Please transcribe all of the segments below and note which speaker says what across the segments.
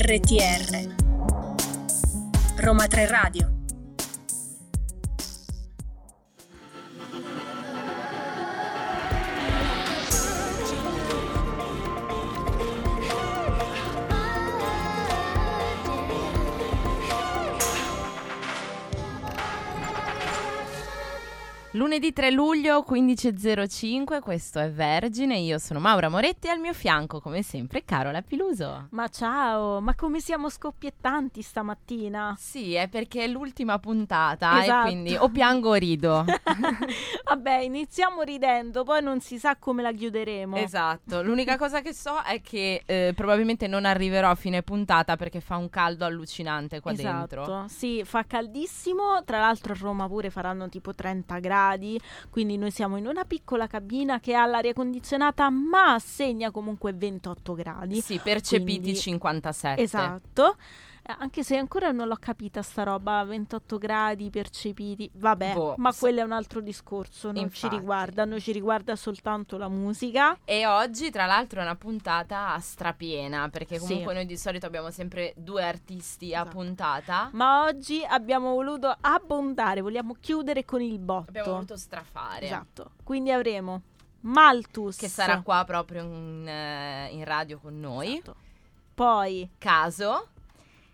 Speaker 1: RTR Roma 3 Radio
Speaker 2: Lunedì 3 luglio 15.05, questo è Vergine, io sono Maura Moretti e al mio fianco come sempre Carola Piluso.
Speaker 3: Ma ciao, ma come siamo scoppiettanti stamattina?
Speaker 2: Sì, è perché è l'ultima puntata
Speaker 3: Esatto.
Speaker 2: e quindi o piango o rido.
Speaker 3: Vabbè, iniziamo ridendo, poi non si sa come la chiuderemo.
Speaker 2: esatto, l'unica cosa che so è che eh, probabilmente non arriverò a fine puntata perché fa un caldo allucinante qua
Speaker 3: Esatto,
Speaker 2: dentro.
Speaker 3: sì, fa caldissimo, tra l'altro a Roma pure faranno tipo 30 gradi, quindi noi siamo in una piccola cabina che ha l'aria condizionata ma segna comunque 28 gradi.
Speaker 2: Sì, percepiti
Speaker 3: Quindi-
Speaker 2: 57.
Speaker 3: Esatto. Eh, Anche se ancora non l'ho capita sta roba, 28 gradi percepiti, vabbè,
Speaker 2: Boh,
Speaker 3: ma quello è un altro discorso, non
Speaker 2: Infatti.
Speaker 3: ci riguarda, a noi ci riguarda soltanto la musica.
Speaker 2: E oggi, tra l'altro, è una puntata strapiena perché
Speaker 3: Sì.
Speaker 2: comunque noi di solito abbiamo sempre due artisti a
Speaker 3: Esatto.
Speaker 2: puntata.
Speaker 3: Ma oggi abbiamo voluto abbondare, vogliamo chiudere con il botto.
Speaker 2: Abbiamo voluto strafare.
Speaker 3: Esatto. Quindi avremo Malthus
Speaker 2: Che sarà qua proprio in, eh, in radio con noi.
Speaker 3: Esatto. Poi
Speaker 2: Caso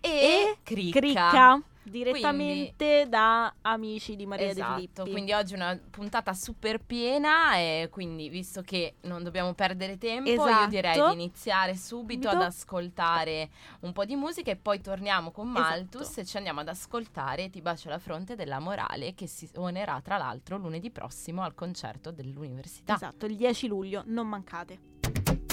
Speaker 2: e,
Speaker 3: e
Speaker 2: Cricca.
Speaker 3: Cricca, direttamente da amici di Maria De
Speaker 2: Esatto,
Speaker 3: Filippi.
Speaker 2: quindi oggi è una puntata super piena e quindi visto che non dobbiamo perdere tempo io
Speaker 3: Esatto.
Speaker 2: direi di iniziare subito ad
Speaker 3: Subito.
Speaker 2: ascoltare un po' di musica e poi torniamo con Malthus
Speaker 3: Esatto.
Speaker 2: e ci andiamo ad ascoltare Ti bacio la fronte della Morale che si suonerà tra l'altro lunedì prossimo al concerto dell'università.
Speaker 3: Esatto, il 10 luglio, non mancate.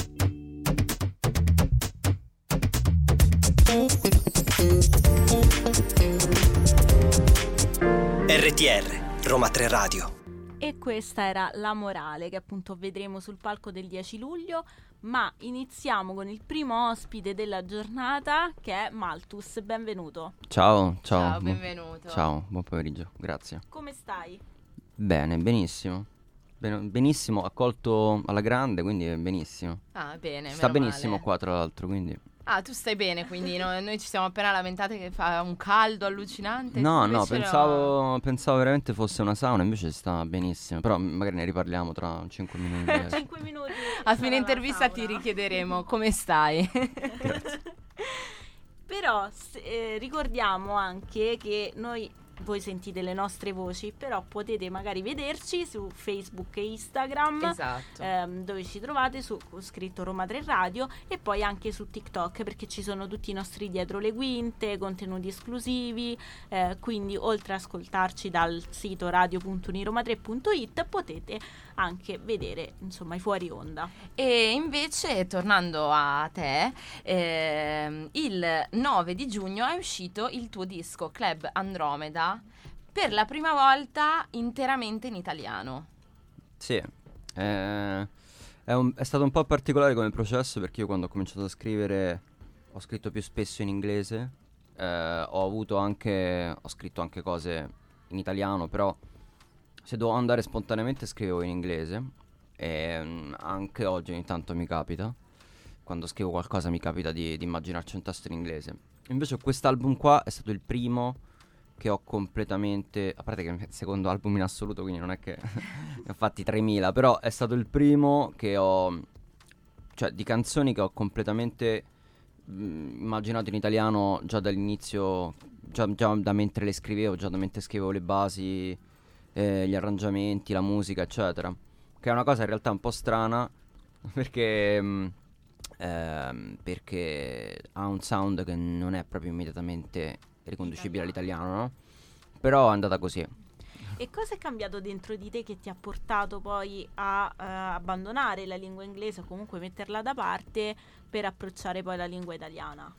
Speaker 4: RTR Roma 3 Radio.
Speaker 3: E questa era La Morale che appunto vedremo sul palco del 10 luglio, ma iniziamo con il primo ospite della giornata che è Malthus, benvenuto.
Speaker 5: Ciao, ciao.
Speaker 2: Ciao, benvenuto.
Speaker 5: Ciao, buon pomeriggio, grazie.
Speaker 3: Come stai?
Speaker 5: Bene, benissimo. Ben- benissimo, accolto alla grande, quindi benissimo.
Speaker 2: Ah, bene.
Speaker 5: Sta benissimo
Speaker 2: male.
Speaker 5: qua, tra l'altro, quindi...
Speaker 2: Ah, tu stai bene, quindi no- noi ci siamo appena lamentate che fa un caldo allucinante.
Speaker 5: No, no, pensavo, pensavo veramente fosse una sauna, invece sta benissimo. Però magari ne riparliamo tra 5 minuti. eh.
Speaker 3: 5 minuti.
Speaker 2: A fine intervista ti richiederemo come stai.
Speaker 3: Però s- eh, ricordiamo anche che noi voi sentite le nostre voci, però potete magari vederci su Facebook e Instagram.
Speaker 2: esatto.
Speaker 3: ehm, dove ci trovate su scritto Roma 3 Radio e poi anche su TikTok perché ci sono tutti i nostri dietro le quinte, contenuti esclusivi, eh, quindi oltre a ascoltarci dal sito radio.uniroma3.it potete anche vedere insomma i fuori onda.
Speaker 2: E invece, tornando a te, ehm, il 9 di giugno è uscito il tuo disco Club Andromeda per la prima volta interamente in italiano.
Speaker 5: Sì, eh, è, un- è stato un po' particolare come processo perché io quando ho cominciato a scrivere ho scritto più spesso in inglese, eh, ho avuto anche, ho scritto anche cose in italiano, però se dovevo andare spontaneamente scrivevo in inglese e mm, anche oggi ogni tanto mi capita, quando scrivo qualcosa mi capita di, di immaginarci un testo in inglese. Invece quest'album qua è stato il primo che ho completamente, a parte che è il secondo album in assoluto, quindi non è che ne ho fatti 3000, però è stato il primo che ho, cioè di canzoni che ho completamente mh, immaginato in italiano già dall'inizio, già, già da mentre le scrivevo, già da mentre scrivevo le basi, eh, gli arrangiamenti, la musica, eccetera. Che è una cosa in realtà un po' strana, perché... mh, ehm, perché ha un sound che non è proprio immediatamente riconducibile all'italiano, no? Però è andata così.
Speaker 3: E cosa è cambiato dentro di te che ti ha portato poi a eh, abbandonare la lingua inglese o comunque metterla da parte per approcciare poi la lingua italiana?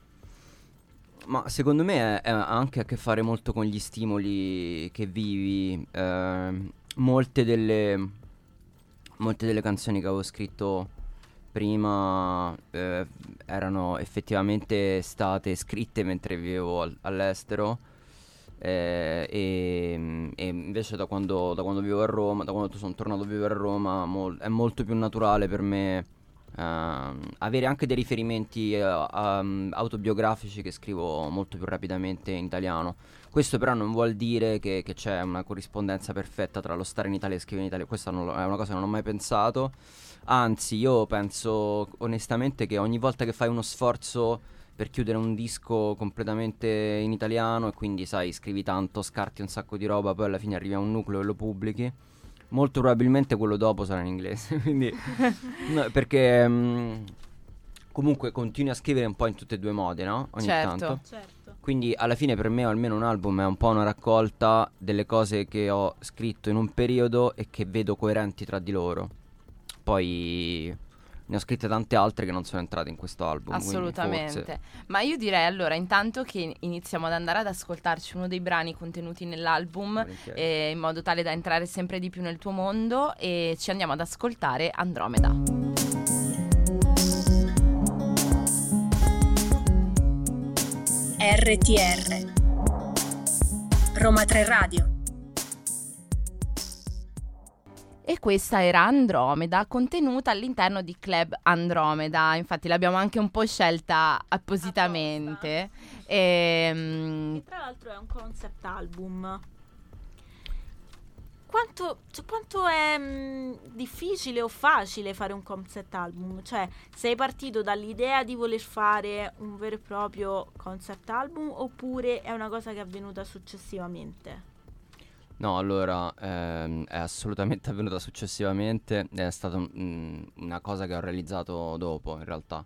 Speaker 5: Ma secondo me ha anche a che fare molto con gli stimoli che vivi. ehm, molte delle molte delle canzoni che avevo scritto prima eh, erano effettivamente state scritte mentre vivevo al- all'estero. eh, e, e invece da quando, da quando vivo a Roma, da quando sono tornato a vivere a Roma, mol- è molto più naturale per me ehm, avere anche dei riferimenti eh, um, autobiografici che scrivo molto più rapidamente in italiano. Questo però non vuol dire che, che c'è una corrispondenza perfetta tra lo stare in Italia e scrivere in Italia, questa non, è una cosa che non ho mai pensato, anzi io penso onestamente che ogni volta che fai uno sforzo per chiudere un disco completamente in italiano e quindi sai scrivi tanto, scarti un sacco di roba, poi alla fine arrivi a un nucleo e lo pubblichi molto probabilmente quello dopo sarà in inglese. Quindi, no, perché mh, comunque continui a scrivere un po' in tutti e due i modi, no? Ogni
Speaker 2: Certo.
Speaker 5: tanto.
Speaker 3: Certo.
Speaker 5: Quindi alla fine per me almeno un album è un po' una raccolta delle cose che ho scritto in un periodo e che vedo coerenti tra di loro. Poi ne ho scritte tante altre che non sono entrate in questo album.
Speaker 2: Assolutamente.
Speaker 5: forse-
Speaker 2: Ma io direi allora, intanto che iniziamo ad andare ad ascoltarci uno dei brani contenuti nell'album, eh, in modo tale da entrare sempre di più nel tuo mondo e ci andiamo ad ascoltare Andromeda.
Speaker 1: RTR Roma 3 Radio
Speaker 2: E questa era Andromeda, contenuta all'interno di Club Andromeda. Infatti l'abbiamo anche un po' scelta appositamente. Ehm,
Speaker 3: Che tra l'altro è un concept album. Quanto, cioè, quanto è mh, difficile o facile fare un concept album? Cioè, sei partito dall'idea di voler fare un vero e proprio concept album oppure è una cosa che è avvenuta successivamente?
Speaker 5: No, allora ehm, è assolutamente avvenuta successivamente, è stata mm, una cosa che ho realizzato dopo in realtà.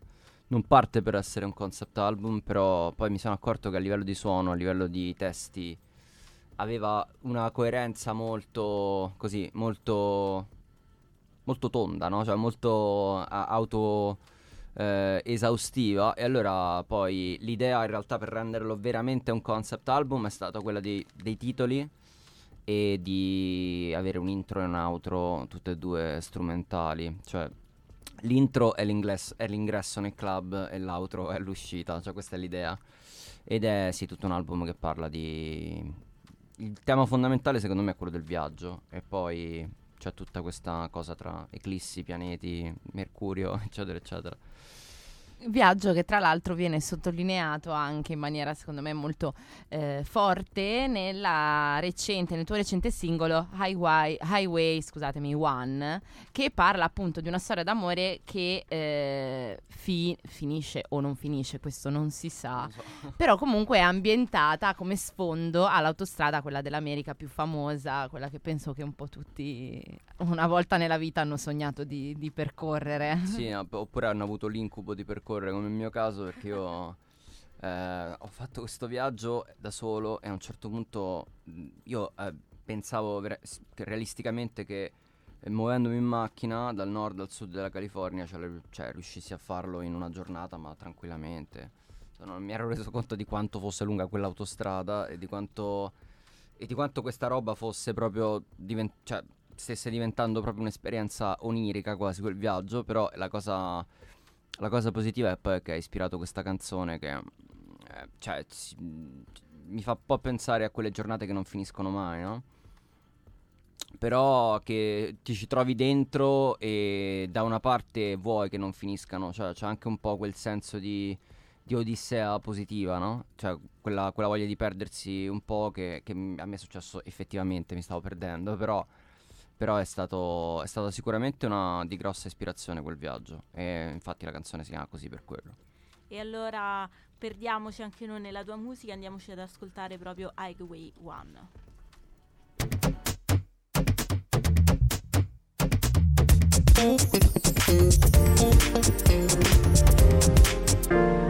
Speaker 5: Non parte per essere un concept album, però poi mi sono accorto che a livello di suono, a livello di testi, aveva una coerenza molto così, molto, molto tonda, no? Cioè molto a- auto eh, esaustiva. E allora poi l'idea in realtà per renderlo veramente un concept album è stata quella dei- dei titoli e di avere un intro e un outro, tutte e due strumentali. Cioè, l'intro è, è l'ingresso nel club e l'outro è l'uscita, cioè questa è l'idea. Ed è sì, tutto un album che parla di... Il tema fondamentale secondo me è quello del viaggio e poi c'è tutta questa cosa tra eclissi, pianeti, Mercurio, eccetera, eccetera.
Speaker 2: Viaggio che tra l'altro viene sottolineato anche in maniera secondo me molto eh, forte nella recente, nel tuo recente singolo Highway, Highway scusatemi, One, che parla appunto di una storia d'amore che eh, fi- finisce o non finisce, questo non si sa,
Speaker 5: Non so.
Speaker 2: però comunque è ambientata come sfondo all'autostrada, quella dell'America più famosa, quella che penso che un po' tutti una volta nella vita hanno sognato di, di percorrere.
Speaker 5: Sì, no, oppure hanno avuto l'incubo di percorrere come nel mio caso perché io eh, ho fatto questo viaggio da solo e a un certo punto mh, io eh, pensavo che realisticamente che eh, muovendomi in macchina dal nord al sud della California cioè, cioè, riuscissi a farlo in una giornata ma tranquillamente. Cioè, non mi ero reso conto di quanto fosse lunga quell'autostrada e di quanto, e di quanto questa roba fosse proprio diven- cioè, stesse diventando proprio un'esperienza onirica quasi quel viaggio, però la cosa, la cosa positiva è poi che ha ispirato questa canzone che eh, cioè, si- mi fa un po' pensare a quelle giornate che non finiscono mai, no? Però che ti ci trovi dentro e da una parte vuoi che non finiscano, cioè c'è anche un po' quel senso di, di odissea positiva, no? Cioè quella, quella voglia di perdersi un po' che, che a me è successo effettivamente, mi stavo perdendo, però, però è, stato, è stata sicuramente una di grossa ispirazione quel viaggio e infatti la canzone si chiama così per quello.
Speaker 3: E allora perdiamoci anche noi nella tua musica, andiamoci ad ascoltare proprio Highway One.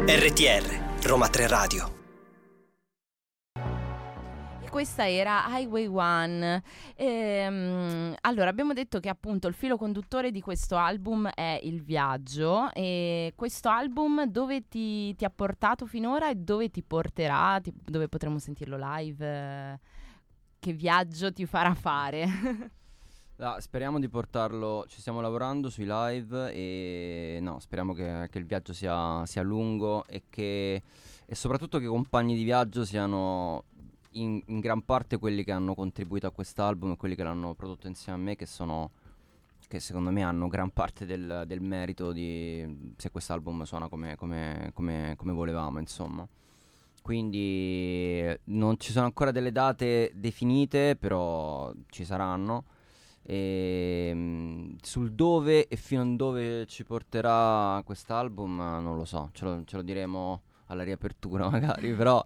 Speaker 4: RTR Roma 3 Radio.
Speaker 2: Questa era Highway One. Ehm, allora, abbiamo detto che appunto il filo conduttore di questo album è il viaggio. E questo album dove ti, ti ha portato finora e dove ti porterà? Ti- dove potremo sentirlo live? Che viaggio ti farà fare?
Speaker 5: Ah, speriamo di portarlo, ci stiamo lavorando sui live e no, speriamo che, che il viaggio sia, sia lungo e che e soprattutto che i compagni di viaggio siano in, in gran parte quelli che hanno contribuito a quest'album e quelli che l'hanno prodotto insieme a me, che sono che secondo me hanno gran parte del, del merito di se quest'album suona come, come, come, come volevamo, insomma. Quindi non ci sono ancora delle date definite, però ci saranno. E, mm, sul dove e fino a dove ci porterà quest'album non lo so, ce lo, ce lo diremo alla riapertura magari, però,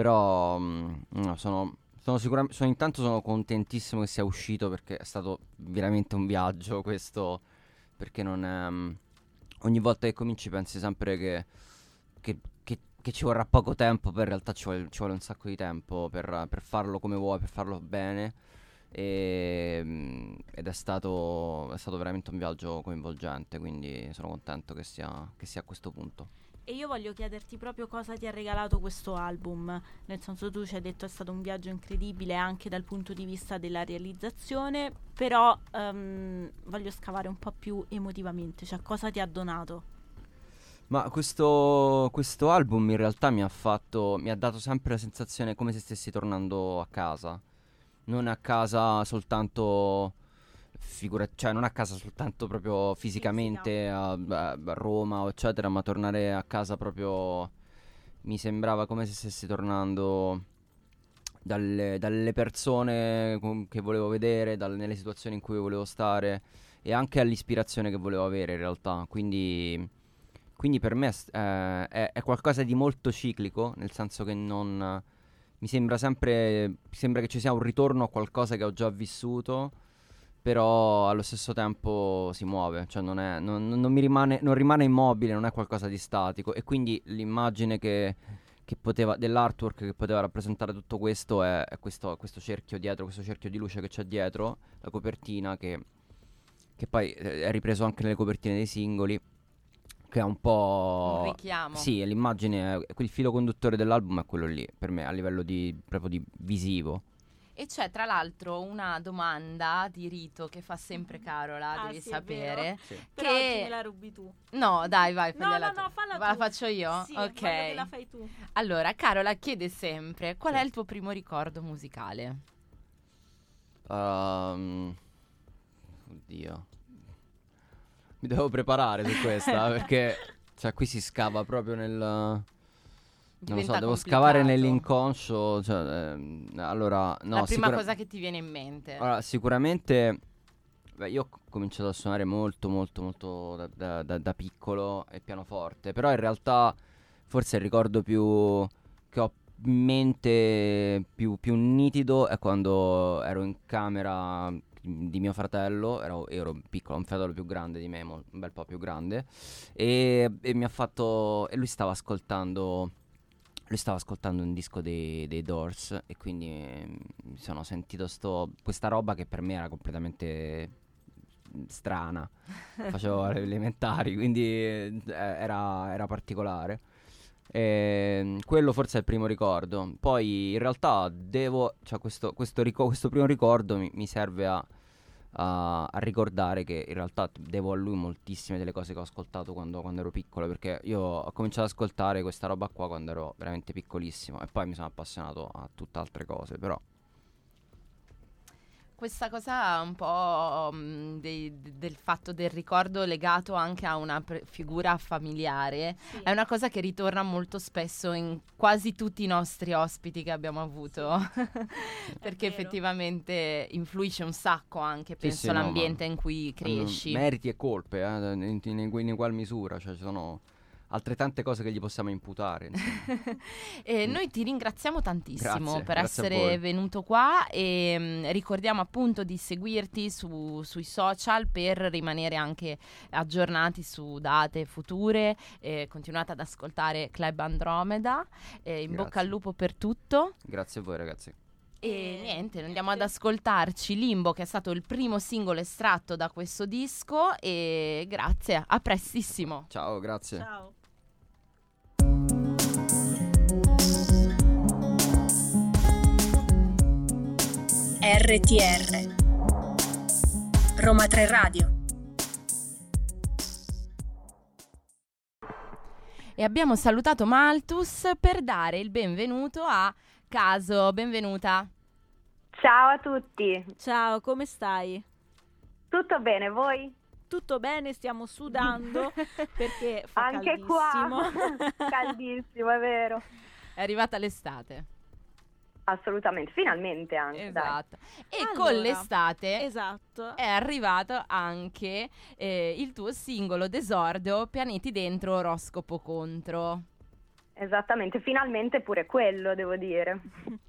Speaker 5: però mm, no, sono, sono sicuramente, sono, intanto sono contentissimo che sia uscito perché è stato veramente un viaggio questo, perché non um, ogni volta che cominci pensi sempre che, che, che, che, ci vorrà poco tempo, poi in realtà ci vuole, ci vuole un sacco di tempo per, per, farlo come vuoi, per farlo bene. E, um, ed è stato, è stato veramente un viaggio coinvolgente, quindi sono contento che sia, che sia a questo punto.
Speaker 3: E io voglio chiederti proprio cosa ti ha regalato questo album. Nel senso, tu ci hai detto è stato un viaggio incredibile anche dal punto di vista della realizzazione, però um, voglio scavare un po' più emotivamente, cioè cosa ti ha donato?
Speaker 5: Ma questo, questo album in realtà mi ha fatto, mi ha dato sempre la sensazione come se stessi tornando a casa. Non a casa soltanto figura- cioè non a casa soltanto proprio fisicamente a, a, Roma eccetera, ma tornare a casa proprio mi sembrava come se stessi tornando dalle, dalle persone che volevo vedere, dalle, nelle situazioni in cui volevo stare e anche all'ispirazione che volevo avere in realtà. Quindi, quindi per me eh, è, è, qualcosa di molto ciclico, nel senso che non... Mi sembra sempre... Sembra che ci sia un ritorno a qualcosa che ho già vissuto però allo stesso tempo si muove, cioè non, è, non, non, rimane, non, rimane, immobile, non è qualcosa di statico e quindi l'immagine che, che poteva, dell'artwork che poteva rappresentare tutto questo è, è questo, questo, cerchio dietro, questo cerchio di luce che c'è dietro, la copertina che, che poi eh, è ripreso anche nelle copertine dei singoli, che è un po'...
Speaker 2: Un richiamo.
Speaker 5: Sì, l'immagine, quel filo conduttore dell'album è quello lì, per me, a livello di, proprio di visivo.
Speaker 2: E c'è tra l'altro una domanda di rito che fa sempre Carola,
Speaker 3: ah,
Speaker 2: devi
Speaker 3: sì,
Speaker 2: sapere.
Speaker 3: Sì.
Speaker 2: Che...
Speaker 3: Però oggi me la rubi tu.
Speaker 2: No, dai, vai,
Speaker 3: no, no,
Speaker 2: no,
Speaker 3: falla
Speaker 2: tu. La faccio io?
Speaker 3: Sì,
Speaker 2: ok.
Speaker 3: che la fai tu.
Speaker 2: Allora, Carola chiede sempre qual sì. è il tuo primo ricordo musicale?
Speaker 5: Um, oddio. Mi devo preparare su questa perché cioè, qui si scava proprio nel non lo so, devo scavare nell'inconscio. Cioè, eh, allora, no,
Speaker 2: La prima sicura- cosa che ti viene in mente.
Speaker 5: Allora, sicuramente. Beh, io ho cominciato a suonare molto, molto, molto da, da, da, da piccolo e pianoforte. Però in realtà, forse il ricordo più che ho in mente più, più nitido è quando ero in camera di mio fratello, ero, ero, piccolo, un fratello più grande di me, un bel po' più grande, e, e mi ha fatto, e lui stava ascoltando lui stava ascoltando un disco dei, dei Doors e quindi eh, mi sono sentito sto, questa roba che per me era completamente strana. Facevo le elementari, quindi eh, era, era, particolare. E, ehm, quello forse è il primo ricordo. Poi in realtà devo, cioè questo, questo, ric- questo primo ricordo mi, mi serve a a, a, ricordare che in realtà devo a lui moltissime delle cose che ho ascoltato quando, quando, ero piccolo, perché io ho cominciato ad ascoltare questa roba qua quando ero veramente piccolissimo e poi mi sono appassionato a tutt'altre cose, però
Speaker 2: questa cosa un po' mh, mm, dei, del fatto del ricordo legato anche a una pre- figura familiare sì. è una cosa che ritorna molto spesso in quasi tutti i nostri ospiti che abbiamo avuto. Perché effettivamente influisce un sacco anche penso sì, sì, l'ambiente no, in cui cresci.
Speaker 5: meriti e colpe eh, in, in, in, in ugual misura cioè ci sono altrettante cose che gli possiamo imputare.
Speaker 2: e mm. noi ti ringraziamo tantissimo
Speaker 5: grazie,
Speaker 2: per
Speaker 5: grazie
Speaker 2: essere venuto qua e mh, mm, ricordiamo appunto di seguirti su, sui social per rimanere anche aggiornati su date future. Eh, continuate ad ascoltare Club Andromeda. Eh, in bocca al lupo per tutto.
Speaker 5: Grazie a voi ragazzi.
Speaker 2: E niente, andiamo ad ascoltarci Limbo che è stato il primo singolo estratto da questo disco e grazie, a prestissimo.
Speaker 5: Ciao, grazie.
Speaker 3: Ciao.
Speaker 1: RTR Roma 3 Radio
Speaker 2: E abbiamo salutato Malthus per dare il benvenuto a Caso. Benvenuta.
Speaker 6: Ciao a tutti.
Speaker 3: Ciao, come stai?
Speaker 6: Tutto bene, voi?
Speaker 3: Tutto bene, stiamo sudando perché fa
Speaker 6: Anche
Speaker 3: caldissimo.
Speaker 6: qua, caldissimo, è vero.
Speaker 2: È arrivata l'estate.
Speaker 6: Assolutamente, finalmente anche. dai.
Speaker 2: Esatto. E
Speaker 3: Allora,
Speaker 2: con l'estate
Speaker 3: Esatto.
Speaker 2: è arrivato anche eh, il tuo singolo d'esordio Pianeti dentro, oroscopo contro.
Speaker 6: Esattamente, finalmente pure quello, devo dire.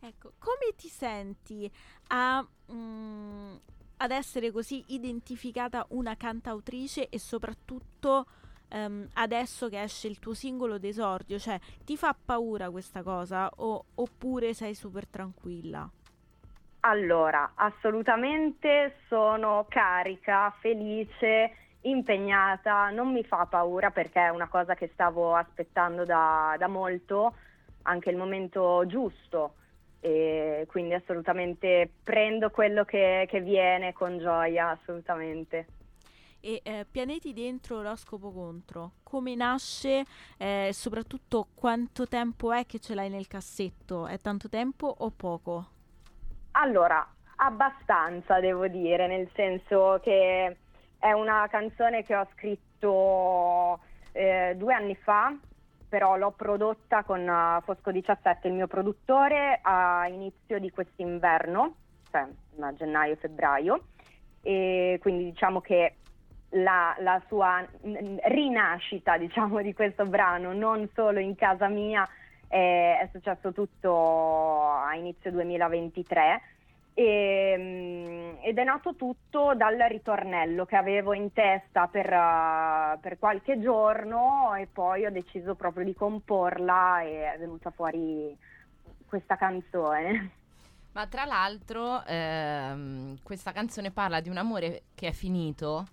Speaker 3: Ecco, come ti senti a, mm, ad essere così identificata una cantautrice e soprattutto ehm, adesso che esce il tuo singolo d'esordio? Cioè, ti fa paura questa cosa o- oppure sei super tranquilla?
Speaker 6: Allora, assolutamente sono carica, felice, impegnata, non mi fa paura perché è una cosa che stavo aspettando da, da molto, anche il momento giusto. E quindi assolutamente prendo quello che, che viene con gioia, assolutamente.
Speaker 3: E eh, pianeti dentro, oroscopo contro, come nasce e soprattutto quanto tempo è che ce l'hai nel cassetto? È tanto tempo o poco?
Speaker 6: Allora, abbastanza devo dire, nel senso che è una canzone che ho scritto eh, due anni fa, però l'ho prodotta con eh, Fosco 17, il mio produttore, a inizio di quest'inverno, cioè a gennaio-febbraio, e quindi diciamo che la, la sua mm, rinascita, diciamo, di questo brano, non solo in casa mia, è, è successo tutto a inizio 2023 e, mm, ed è nato tutto dal ritornello che avevo in testa per, uh, per qualche giorno e poi ho deciso proprio di comporla e è venuta fuori questa canzone.
Speaker 2: Ma tra l'altro ehm, questa canzone parla di un amore che è finito,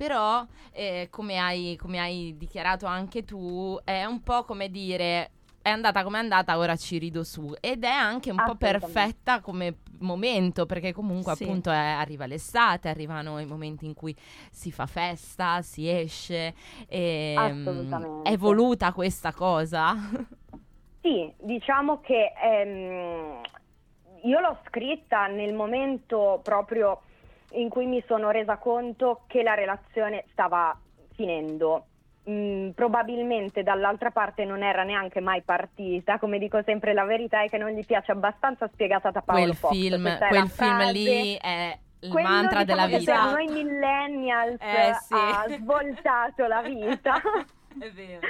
Speaker 2: però eh, come, hai, come hai dichiarato anche tu è un po' come dire è andata come è andata, ora ci rido su. Ed è anche un po' perfetta come momento, perché comunque
Speaker 3: Sì.
Speaker 2: appunto è- arriva l'estate, arrivano i momenti in cui si fa festa, si esce. E, mm,
Speaker 6: Assolutamente.
Speaker 2: è voluta questa cosa?
Speaker 6: Sì, diciamo che ehm, io l'ho scritta nel momento proprio in cui mi sono resa conto che la relazione stava finendo. Mm, probabilmente dall'altra parte non era neanche mai partita, come dico sempre la verità è che non gli piace abbastanza spiegata da Paolo
Speaker 2: quel
Speaker 6: Fox.
Speaker 2: film, quel film lì è il
Speaker 6: quello,
Speaker 2: mantra
Speaker 6: diciamo,
Speaker 2: della vita.
Speaker 6: Per noi millennials
Speaker 2: Eh, sì.
Speaker 6: ha svoltato la vita.
Speaker 2: È vero.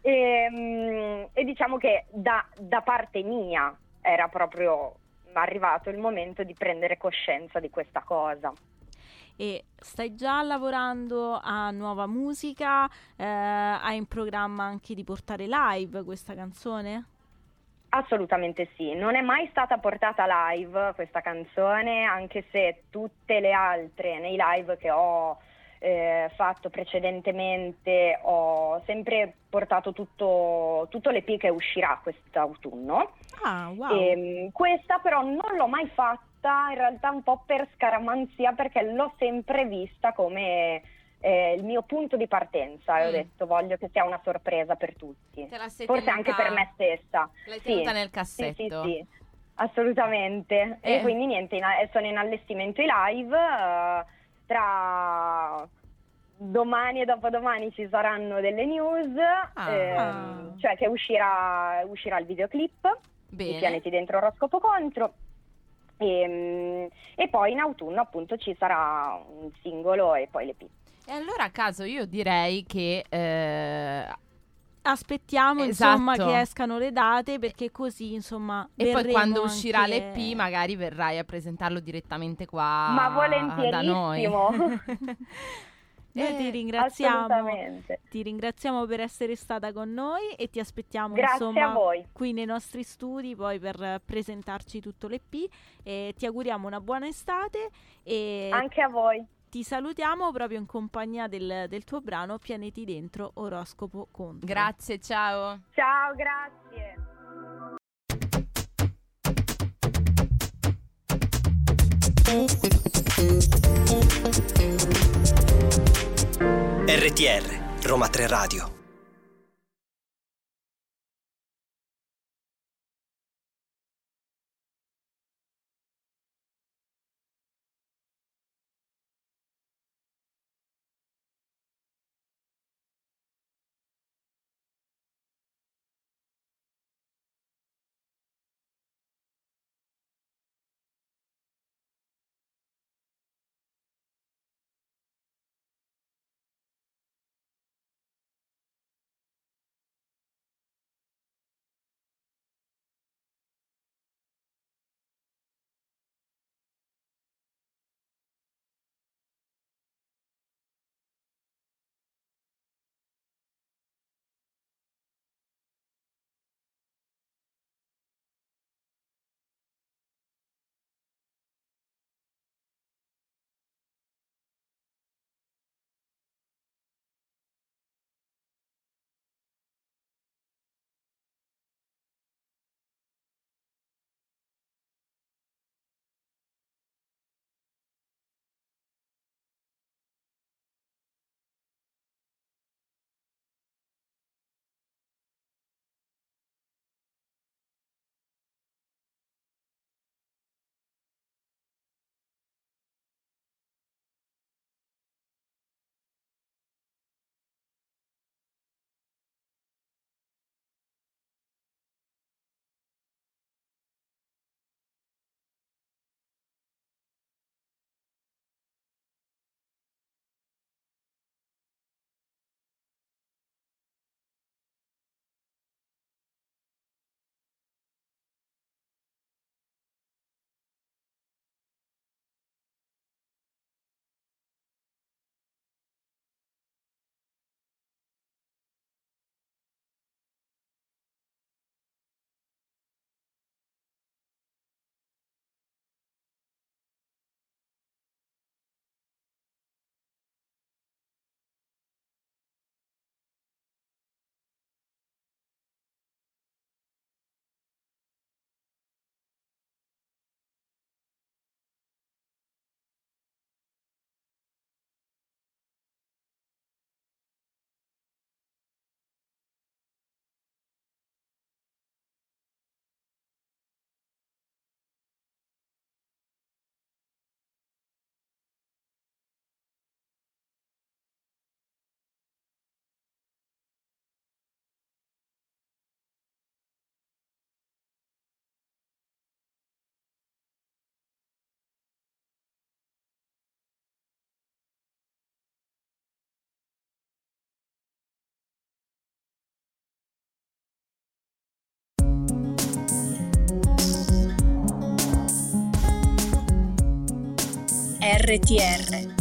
Speaker 6: E, mm, e diciamo che da, da parte mia era proprio arrivato il momento di prendere coscienza di questa cosa.
Speaker 3: E stai già lavorando a nuova musica? Eh, hai in programma anche di portare live questa canzone?
Speaker 6: Assolutamente sì, non è mai stata portata live questa canzone, anche se tutte le altre nei live che ho eh, fatto precedentemente ho sempre portato tutto, tutto l'EP che uscirà quest'autunno.
Speaker 3: Ah, wow.
Speaker 6: Ehm, questa però non l'ho mai fatta in realtà un po' per scaramanzia perché l'ho sempre vista come eh, il mio punto di partenza e ho
Speaker 2: Mm.
Speaker 6: detto voglio che sia una sorpresa per tutti. Forse anche
Speaker 2: tenuta-
Speaker 6: per me stessa.
Speaker 2: L'hai
Speaker 6: Sì,
Speaker 2: tenuta nel
Speaker 6: Sì,
Speaker 2: cassetto.
Speaker 6: sì, sì, assolutamente.
Speaker 2: Eh.
Speaker 6: E quindi niente, in- sono in allestimento i live. eh, tra domani e dopodomani ci saranno delle news,
Speaker 2: Ah.
Speaker 6: ehm, cioè che uscirà, uscirà il videoclip i
Speaker 2: Bene.
Speaker 6: pianeti dentro oroscopo contro. E, e poi in autunno appunto ci sarà un singolo e poi l'EP.
Speaker 2: E allora a caso io direi che eh,
Speaker 3: Aspettiamo insomma
Speaker 2: Esatto.
Speaker 3: che escano le date perché così insomma
Speaker 2: e poi quando uscirà
Speaker 3: anche-
Speaker 2: l'EP magari verrai a presentarlo direttamente qua
Speaker 6: Ma
Speaker 2: da noi.
Speaker 3: Noi ti
Speaker 2: Eh,
Speaker 3: ringraziamo, ti ringraziamo per essere stata con noi e ti aspettiamo insomma qui nei nostri studi poi per presentarci tutto l'EP e ti auguriamo una buona estate e
Speaker 6: Anche a voi.
Speaker 3: Ti salutiamo proprio in compagnia del, del tuo brano Pianeti Dentro Oroscopo Contro.
Speaker 2: Grazie, ciao.
Speaker 6: Ciao, grazie.
Speaker 4: RTR, Roma 3 Radio.
Speaker 1: RTR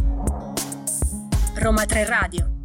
Speaker 1: Roma 3 Radio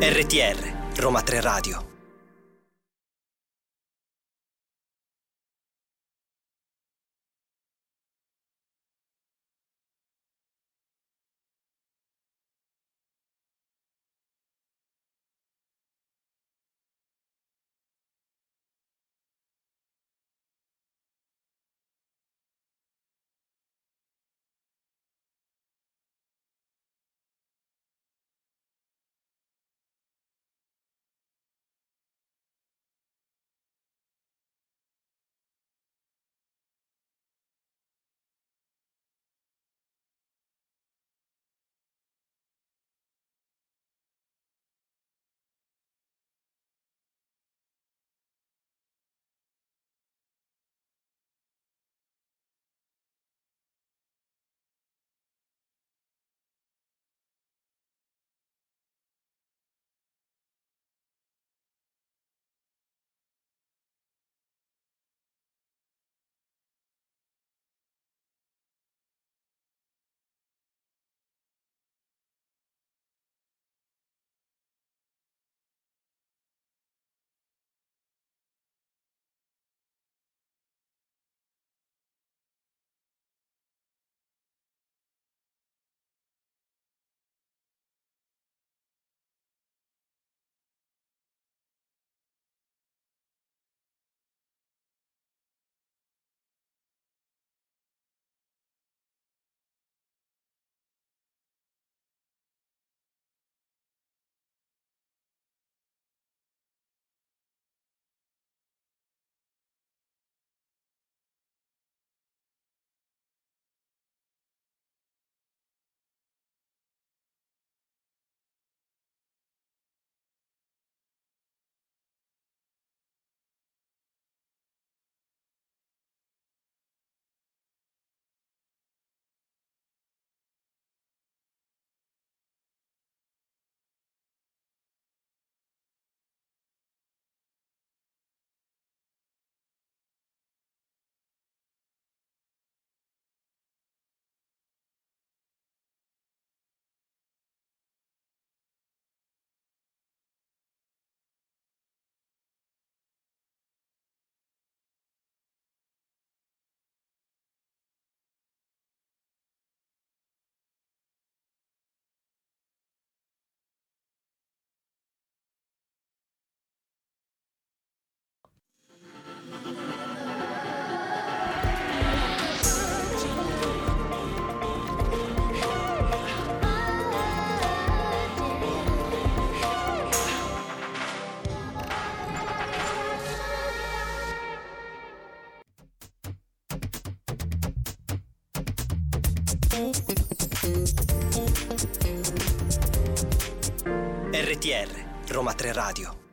Speaker 4: RTR Roma 3 Radio. RTR Roma 3 Radio.